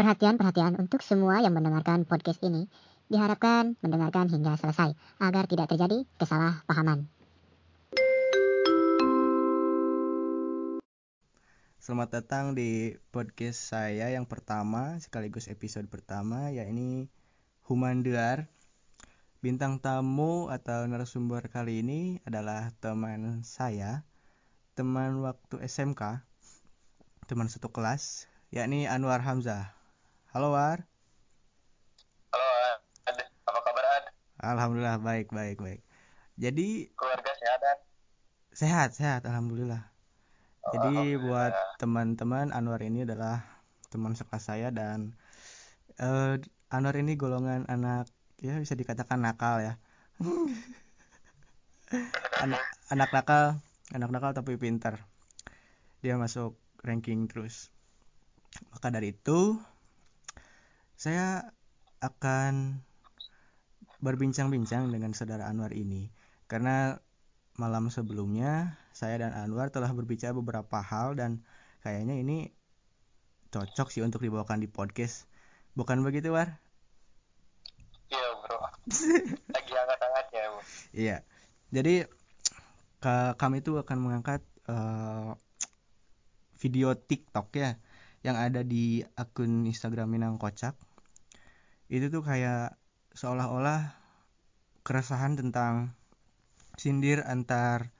Perhatian-perhatian untuk semua yang mendengarkan podcast ini diharapkan mendengarkan hingga selesai agar tidak terjadi kesalahpahaman. Selamat datang di podcast saya yang pertama sekaligus episode pertama yakni Humanduar. Bintang tamu atau narasumber kali ini adalah teman saya, teman waktu SMK, teman satu kelas, yakni Anwar Hamzah. Halo War. Halo Ad, apa kabar Ad? Alhamdulillah baik baik baik. Jadi Keluarga sehat Ad? sehat sehat alhamdulillah. Jadi Alhamdulillah. buat teman-teman Anwar ini adalah teman sekelas saya dan eh, Anwar ini golongan anak ya bisa dikatakan nakal ya. anak anak nakal, anak nakal tapi pintar. Dia masuk ranking terus. Maka dari itu saya akan berbincang-bincang dengan saudara Anwar ini karena malam sebelumnya saya dan Anwar telah berbicara beberapa hal dan kayaknya ini cocok sih untuk dibawakan di podcast. Bukan begitu, War? Iya bro, lagi hangat-hangatnya bu. Iya. Jadi ka- kami itu akan mengangkat eh, video TikTok ya yang ada di akun Instagram Minang Kocak. Itu tuh kayak seolah-olah keresahan tentang sindir antar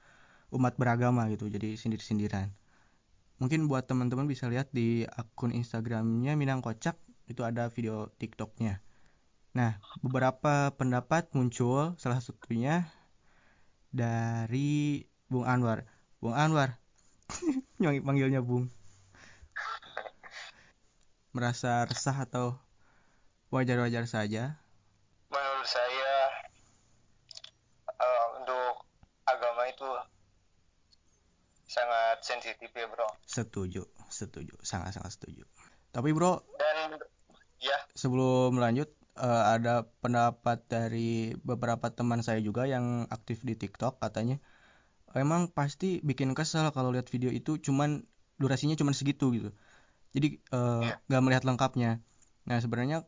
umat beragama gitu. Jadi sindir-sindiran. Mungkin buat teman-teman bisa lihat di akun Instagramnya Minang Kocak itu ada video TikToknya. Nah, beberapa pendapat muncul salah satunya dari Bung Anwar. Bung Anwar, yang panggilnya Bung. Merasa resah atau wajar-wajar saja? Menurut saya eh, untuk agama itu sangat sensitif ya bro. Setuju, setuju, sangat-sangat setuju. Tapi bro, Dan ya sebelum lanjut, eh, ada pendapat dari beberapa teman saya juga yang aktif di TikTok katanya, emang pasti bikin kesel kalau lihat video itu cuman durasinya cuman segitu gitu. Jadi eh, Iya. nggak melihat lengkapnya. Nah sebenarnya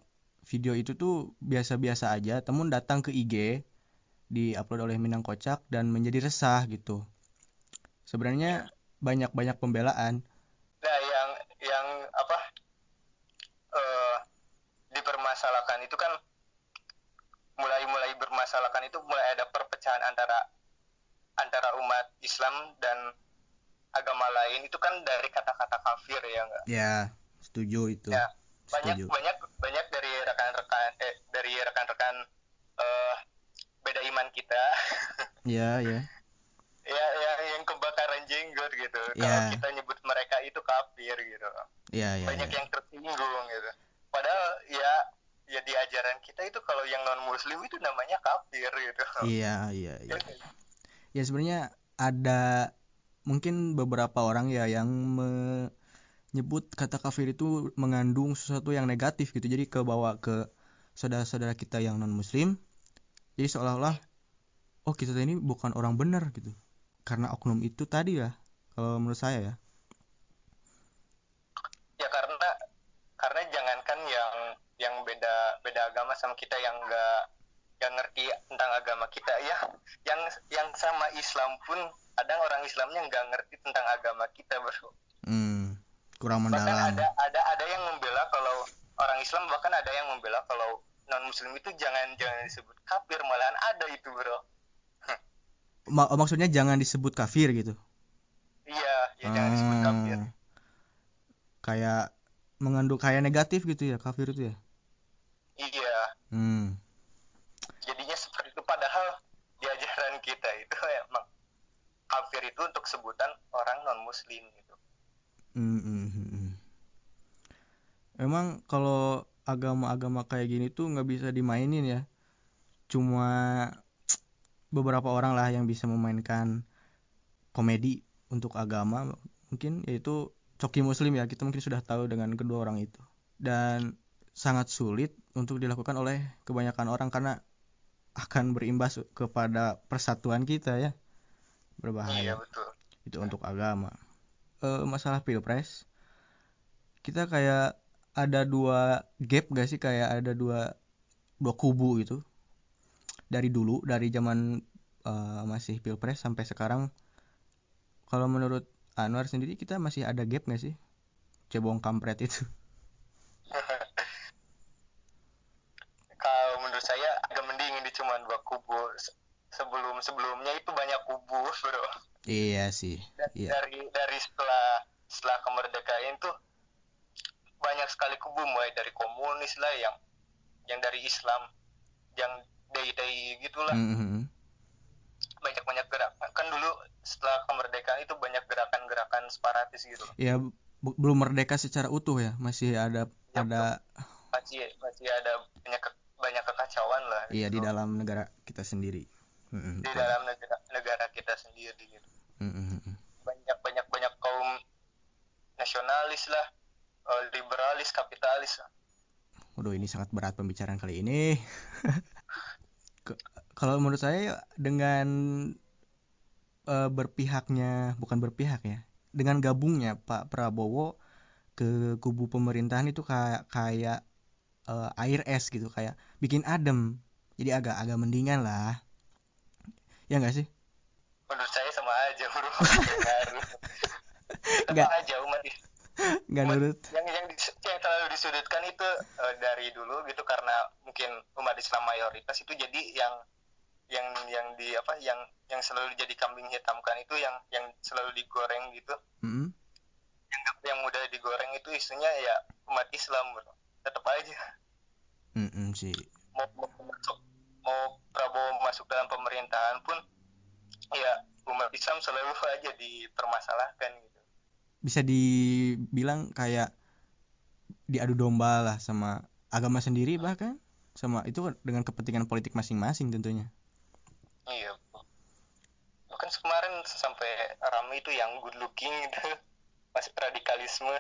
video itu tuh biasa-biasa aja. Temun datang ke IG, diupload oleh Minang Kocak dan menjadi resah gitu. Sebenarnya banyak-banyak pembelaan. nah yang yang apa eh dipermasalahkan itu kan mulai-mulai bermasalahkan itu mulai ada perpecahan antara antara umat Islam dan agama lain itu kan dari kata-kata kafir ya enggak Ya, setuju itu. ya banyak Setuju. banyak banyak dari rekan-rekan eh dari rekan-rekan eh beda iman kita Ya, ya. ya ya yang kebakaran jenggot gitu Ya. kalau kita nyebut mereka itu kafir gitu Ya, ya, banyak ya. yang tersinggung gitu padahal ya ya di ajaran kita itu kalau yang non muslim itu namanya kafir gitu Iya, iya, iya. Ya, Ya sebenarnya ada mungkin beberapa orang ya yang menyebut kata kafir itu mengandung sesuatu yang negatif gitu. Jadi kebawa ke saudara-saudara kita yang non muslim. Jadi seolah-olah oh kita ini bukan orang benar gitu. Karena oknum itu tadi ya. Kalau menurut saya ya. ya karena karena jangankan yang yang beda beda agama sama kita yang enggak yang ngerti tentang agama kita ya yang yang sama Islam pun kadang orang Islamnya nggak ngerti tentang agama kita bro Hmm, kurang bahkan mendalam. ada ada ada yang membela Islam bahkan ada yang membela kalau non muslim itu jangan jangan disebut kafir malahan ada itu bro Ma- maksudnya jangan disebut kafir gitu. iya ya jangan disebut kafir Ah, Kayak mengandung kayak negatif gitu ya kafir itu ya. iya Hmm. jadinya seperti itu padahal di ajaran kita itu emang kafir itu untuk sebutan orang non muslim gitu Hmm, hmm, hmm, hmm. Emang kalau agama-agama kayak gini tuh nggak bisa dimainin ya. Cuma beberapa orang lah yang bisa memainkan komedi untuk agama. Mungkin yaitu Coki Muslim ya. Kita mungkin sudah tahu dengan kedua orang itu. Dan sangat sulit untuk dilakukan oleh kebanyakan orang karena akan berimbas kepada persatuan kita ya. Berbahaya iya betul itu untuk agama. Eh, masalah pilpres, kita kayak ada dua gap gak sih? Kayak ada dua dua kubu gitu. Dari dulu dari zaman uh, masih pilpres sampai sekarang kalau menurut Anwar sendiri kita masih ada gap gak sih? Cebong kampret itu. Kalau menurut saya agak mending ini cuma dua kubu. Sebelum sebelumnya itu banyak kubu bro. Iya sih dari iya. dari, dari setelah setelah kemerdekaan tuh banyak sekali kubu mulai dari komunis lah yang yang dari Islam yang dai-dai gitulah. Mm -hmm. banyak banyak gerak kan dulu setelah kemerdekaan itu banyak gerakan-gerakan separatis gitu. Ya belum merdeka secara utuh ya. Masih ada ya, ada masih masih ada banyak banyak kekacauan lah. Iya gitu. di dalam negara kita sendiri. Mm-hmm. di dalam negara negara kita sendiri gitu. Mm-hmm. banyak banyak banyak kaum nasionalis lah liberalis kapitalis. Waduh ini sangat berat pembicaraan kali ini. Kalau menurut saya dengan uh, berpihaknya bukan berpihak ya dengan gabungnya Pak Prabowo ke kubu pemerintahan itu kayak kayak uh, air es gitu kayak bikin adem. Jadi agak agak mendingan lah. Ya enggak sih? Menurut saya sama aja bro. Nggak aja nggak nurut. yang yang yang terlalu disudutkan itu uh, dari dulu gitu karena mungkin umat Islam mayoritas itu jadi yang yang yang di apa yang yang selalu jadi kambing hitamkan itu yang yang selalu digoreng gitu. Mm -hmm. yang yang mudah digoreng itu isunya ya umat Islam bro. Tetap aja. Mm -hmm, sih. Mau, mau masuk mau Prabowo masuk dalam pemerintahan pun ya umat Islam selalu aja dipermasalahkan gitu bisa dibilang kayak diadu domba lah sama agama sendiri bahkan sama itu dengan kepentingan politik masing-masing tentunya. Iya bahkan kemarin sampai ramai itu yang good looking gitu masih radikalisme.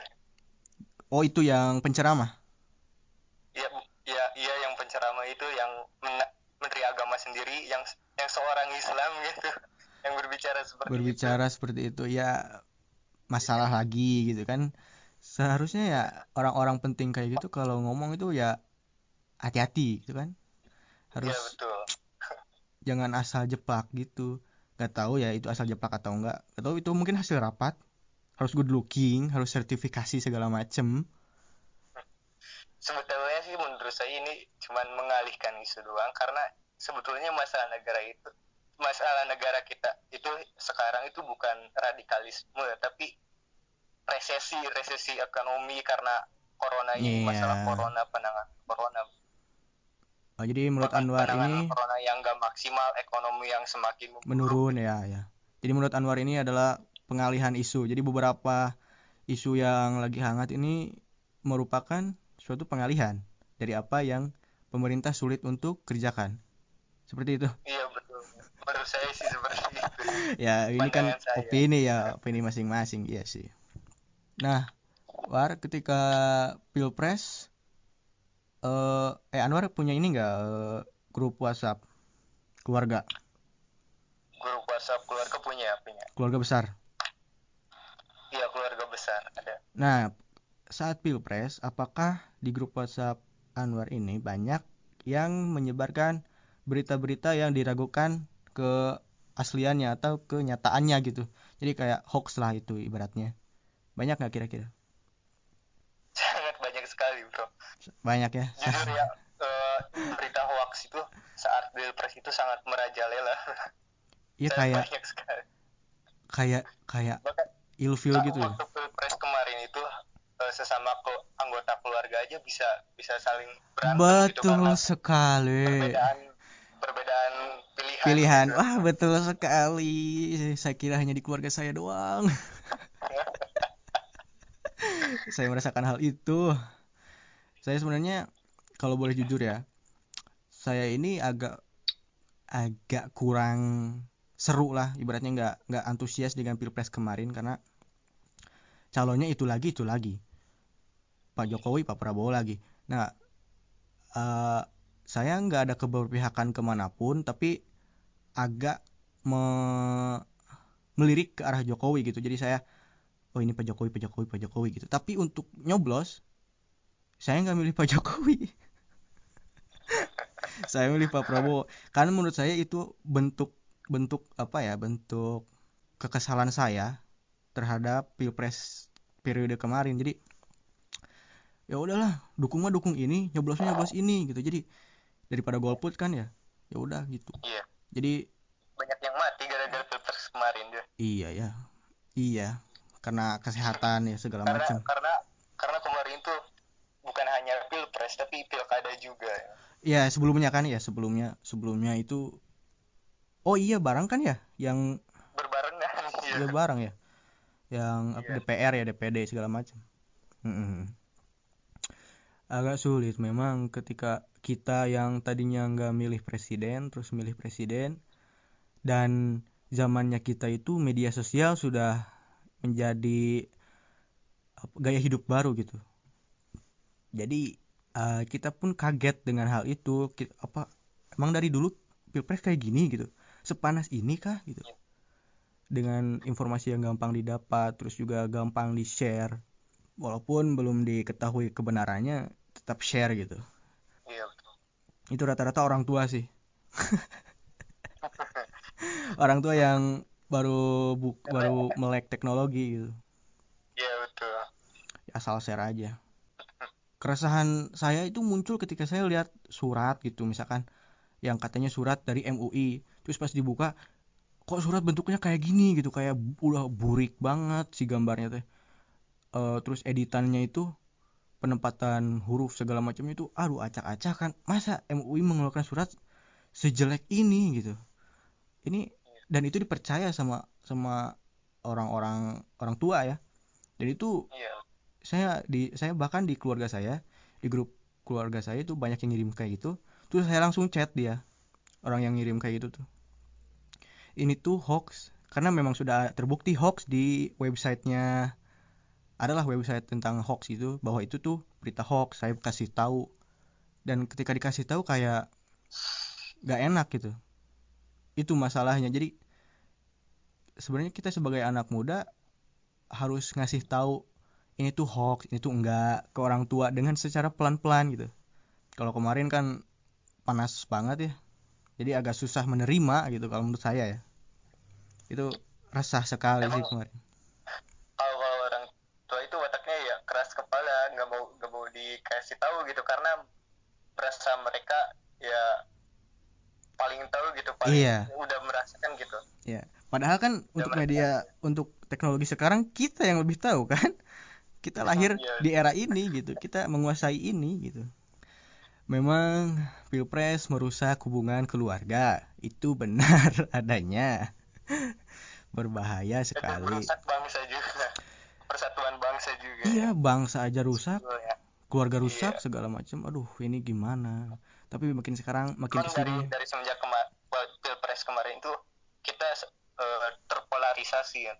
Oh itu yang penceramah? Ya ya iya yang penceramah itu yang menteri agama sendiri yang yang seorang Islam gitu yang berbicara seperti berbicara itu. seperti itu. Ya masalah lagi gitu kan. Seharusnya ya orang-orang penting kayak gitu kalau ngomong itu ya hati-hati gitu kan. Harus ya, betul. jangan asal jeplak gitu. Nggak tahu ya itu asal jeplak atau enggak atau itu mungkin hasil rapat. Harus good looking harus sertifikasi segala macem. Sebetulnya sih menurut saya ini cuma mengalihkan isu doang karena sebetulnya masalah negara itu masalah negara kita itu sekarang itu bukan radikalisme tapi resesi resesi ekonomi karena corona ini yeah. masalah corona penanganan corona oh, jadi menurut Anwar ini corona yang gak maksimal ekonomi yang semakin menurun ya ya jadi menurut Anwar ini adalah pengalihan isu jadi beberapa isu yang lagi hangat ini merupakan suatu pengalihan dari apa yang pemerintah sulit untuk kerjakan. Seperti itu. Iya betul. Menurut saya sih seperti itu. ya ini kan saya. opini ya, opini masing-masing, iya sih. Nah, War ketika pilpres, uh, eh Anwar punya ini nggak uh, grup WhatsApp keluarga? Grup WhatsApp keluarga punya, punya. Keluarga besar. Iya keluarga besar ada. Nah, saat pilpres, apakah di grup WhatsApp Anwar ini banyak yang menyebarkan berita-berita yang diragukan ke asliannya atau kenyataannya gitu. Jadi kayak hoax lah itu ibaratnya. Banyak nggak kira-kira? Sangat banyak sekali bro. Banyak ya. Jujur ya uh, berita hoax itu saat pilpres itu sangat merajalela. Iya kayak. Kayak kayak ilfil gitu ya. Waktu pilpres kemarin itu sesama anggota keluarga aja bisa bisa saling berantem gitu betul gitu sekali perbedaan perbedaan pilihan. Wah betul sekali. Saya kira hanya di keluarga saya doang. Saya merasakan hal itu. Saya sebenarnya kalau boleh jujur ya saya ini agak agak kurang seru lah. Ibaratnya nggak nggak antusias dengan pilpres kemarin karena calonnya itu lagi itu lagi. Pak Jokowi Pak Prabowo lagi. Nah uh, saya nggak ada keberpihakan ke mana pun tapi agak me melirik ke arah Jokowi gitu. Jadi saya oh ini Pak Jokowi Pak Jokowi Pak Jokowi gitu. Tapi untuk nyoblos saya nggak milih Pak Jokowi. Saya milih Pak Prabowo. Karena menurut saya itu bentuk bentuk apa ya bentuk kekesalan saya terhadap pilpres periode kemarin. Jadi ya udahlah dukung mah dukung ini nyoblosnya nyoblos ini gitu. Jadi daripada golput kan ya ya udah gitu. Iya jadi banyak yang mati gara-gara pilpres kemarin dia. Iya ya. Iya. Karena kesehatan ya segala karena macam. karena karena kemarin tuh bukan hanya pilpres tapi pilkada juga ya. Sebelumnya kan ya sebelumnya sebelumnya itu oh iya barang kan ya yang berbarengan iya. Ya barang ya. Yang apa Iya. DPR ya DPD segala macam. Mm-mm. agak sulit memang ketika kita yang tadinya nggak milih presiden terus milih presiden dan zamannya kita itu media sosial sudah menjadi gaya hidup baru gitu. Jadi eh, kita pun kaget dengan hal itu Ki- apa emang dari dulu pilpres kayak gini gitu sepanas ini kah? gitu. Dengan informasi yang gampang didapat terus juga gampang di share walaupun belum diketahui kebenarannya tetap share gitu itu rata-rata orang tua sih. Orang tua yang baru bu baru melek teknologi gitu. Iya betul. Asal share aja. Keresahan saya itu muncul ketika saya lihat surat gitu misalkan. Yang katanya surat dari MUI terus pas dibuka kok surat bentuknya kayak gini gitu kayak udah burik banget si gambarnya teh. Eh, terus editannya itu penempatan huruf segala macam itu aduh acak-acak kan masa MUI mengeluarkan surat sejelek ini? Gitu. Ini dan itu dipercaya sama sama orang-orang orang tua ya. Dan itu iya. saya di saya bahkan di keluarga saya di grup keluarga saya itu banyak yang ngirim kayak gitu. Terus saya langsung chat dia orang yang ngirim kayak gitu tuh. Ini tuh hoax karena memang sudah terbukti hoax di websitenya adalah website tentang hoax itu bahwa itu tuh berita hoax saya kasih tahu. Dan ketika dikasih tahu kayak gak enak gitu. Itu masalahnya. Jadi sebenarnya kita sebagai anak muda harus ngasih tahu ini tuh hoax ini tuh enggak ke orang tua dengan secara pelan-pelan gitu. Kalau kemarin kan panas banget ya. Jadi agak susah menerima gitu kalau menurut saya ya. Itu resah sekali sih Emang- kemarin kalau kalau orang tua itu wataknya ya keras kepala nggak mau nggak mau dikasih tahu gitu karena merasa mereka ya paling tahu gitu paling Iya. udah merasakan gitu. Ya padahal kan untuk mereka- media untuk teknologi sekarang kita yang lebih tahu kan. Kita lahir Iya. di era ini gitu. Kita menguasai ini gitu. Memang pilpres merusak hubungan keluarga. Itu benar adanya. Berbahaya itu sekali. merusak bangsa juga. Persatuan bangsa juga. Iya bangsa aja rusak. Ya. keluarga rusak Iya. segala macam. Aduh ini gimana? Tapi makin sekarang makin Cuman dari ke sini dari semenjak pilpres kemarin itu kita eh, ya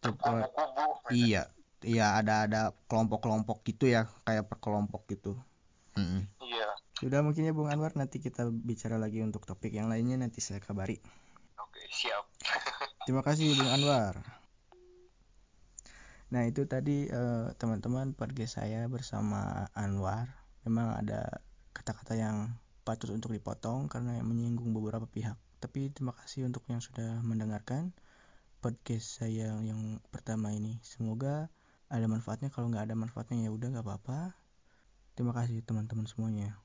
Terpol- kubu-kubu iya iya ada ada kelompok-kelompok gitu ya kayak per kelompok gitu Mm-mm. iya Sudah mungkin ya Bung Anwar nanti kita bicara lagi untuk topik yang lainnya nanti saya kabari. oke siap Terima kasih Bung Anwar. Nah itu tadi eh, teman-teman podcast saya bersama Anwar. Memang ada kata-kata yang patut untuk dipotong karena menyinggung beberapa pihak. Tapi terima kasih untuk yang sudah mendengarkan podcast saya yang pertama ini. Semoga ada manfaatnya. Kalau nggak ada manfaatnya ya udah nggak apa-apa. Terima kasih teman-teman semuanya.